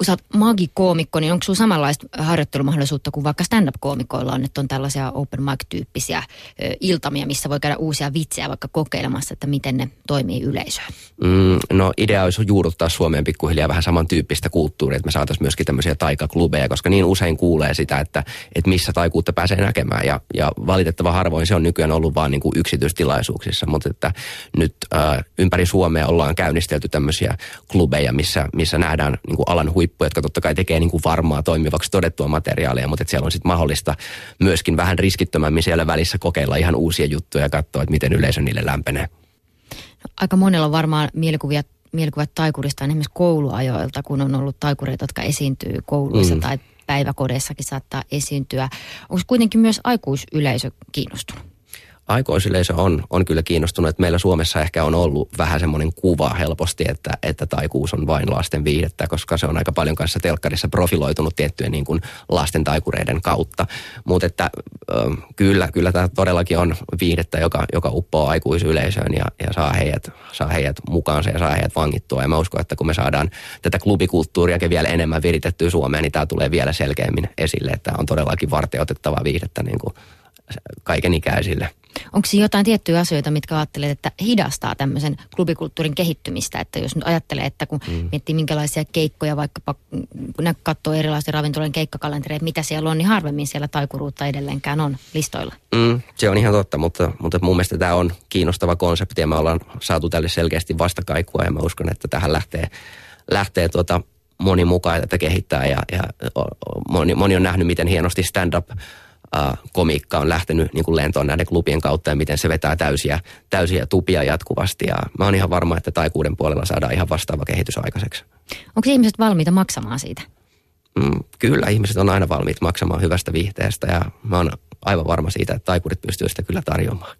kun sä oot magikoomikko, niin onko sulla samanlaista harjoittelumahdollisuutta kuin vaikka stand-up-koomikoilla on, että on tällaisia open mic-tyyppisiä iltamia, missä voi käydä uusia vitsejä vaikka kokeilemassa, että miten ne toimii yleisöön? Mm, no idea olisi juurruttaa Suomeen pikkuhiljaa vähän samantyyppistä kulttuuria, että me saataisiin myöskin tämmöisiä taikaklubeja, koska niin usein kuulee sitä, että, että missä taikuutta pääsee näkemään. Ja, ja valitettava harvoin se on nykyään ollut vain niin kuin yksityistilaisuuksissa, mutta että nyt äh, ympäri Suomea ollaan käynnistelty tämmöisiä klubeja, missä, missä nähdään niin kuin alan huippuja, jotka totta kai tekee niin kuin varmaa toimivaksi todettua materiaalia, mutta että siellä on sitten mahdollista myöskin vähän riskittömämmin siellä välissä kokeilla ihan uusia juttuja ja katsoa, että miten yleisö niille lämpenee. No, aika monella on varmaan mielikuvia mielikuvat taikurista on esimerkiksi kouluajoilta, kun on ollut taikureita, jotka esiintyy kouluissa mm. tai päiväkodeissakin saattaa esiintyä. Onko kuitenkin myös aikuisyleisö kiinnostunut? Aikuisyleisö on, on kyllä kiinnostunut, että meillä Suomessa ehkä on ollut vähän semmoinen kuva helposti, että, että taikuus on vain lasten viihdettä, koska se on aika paljon kanssa telkkarissa profiloitunut tiettyjen niin kuin lasten taikureiden kautta. Mutta että kyllä, kyllä tämä todellakin on viihdettä, joka, joka uppoo aikuisyleisöön ja, ja saa, heidät, saa heidät mukaansa ja saa heidät vangittua. Ja mä uskon, että kun me saadaan tätä klubikulttuuriakin vielä enemmän viritettyä Suomeen, niin tämä tulee vielä selkeämmin esille, että on todellakin varteutettavaa viihdettä niin kuin kaiken ikäisille. Onko siinä jotain tiettyjä asioita, mitkä ajattelet, että hidastaa tämmöisen klubikulttuurin kehittymistä? Että jos nyt ajattelee, että kun mm. miettii minkälaisia keikkoja, vaikkapa kun katsoo erilaisia ravintoloiden keikkakalentereita, mitä siellä on, niin harvemmin siellä taikuruutta edelleenkään on listoilla. Mm, se on ihan totta, mutta, mutta mun mielestä tämä on kiinnostava konsepti ja me ollaan saatu tälle selkeästi vastakaikua ja mä uskon, että tähän lähtee, lähtee tuota moni mukaan tätä kehittää ja, ja moni, moni on nähnyt, miten hienosti stand-up äh, komiikka on lähtenyt niin kuin lentoon näiden klubien kautta ja miten se vetää täysiä, täysiä tupia jatkuvasti. Ja mä oon ihan varma, että taikuuden puolella saadaan ihan vastaava kehitys aikaiseksi. Onko ihmiset valmiita maksamaan siitä? Mm, kyllä, ihmiset on aina valmiit maksamaan hyvästä viihteestä ja mä oon aivan varma siitä, että taikurit pystyy sitä kyllä tarjoamaan.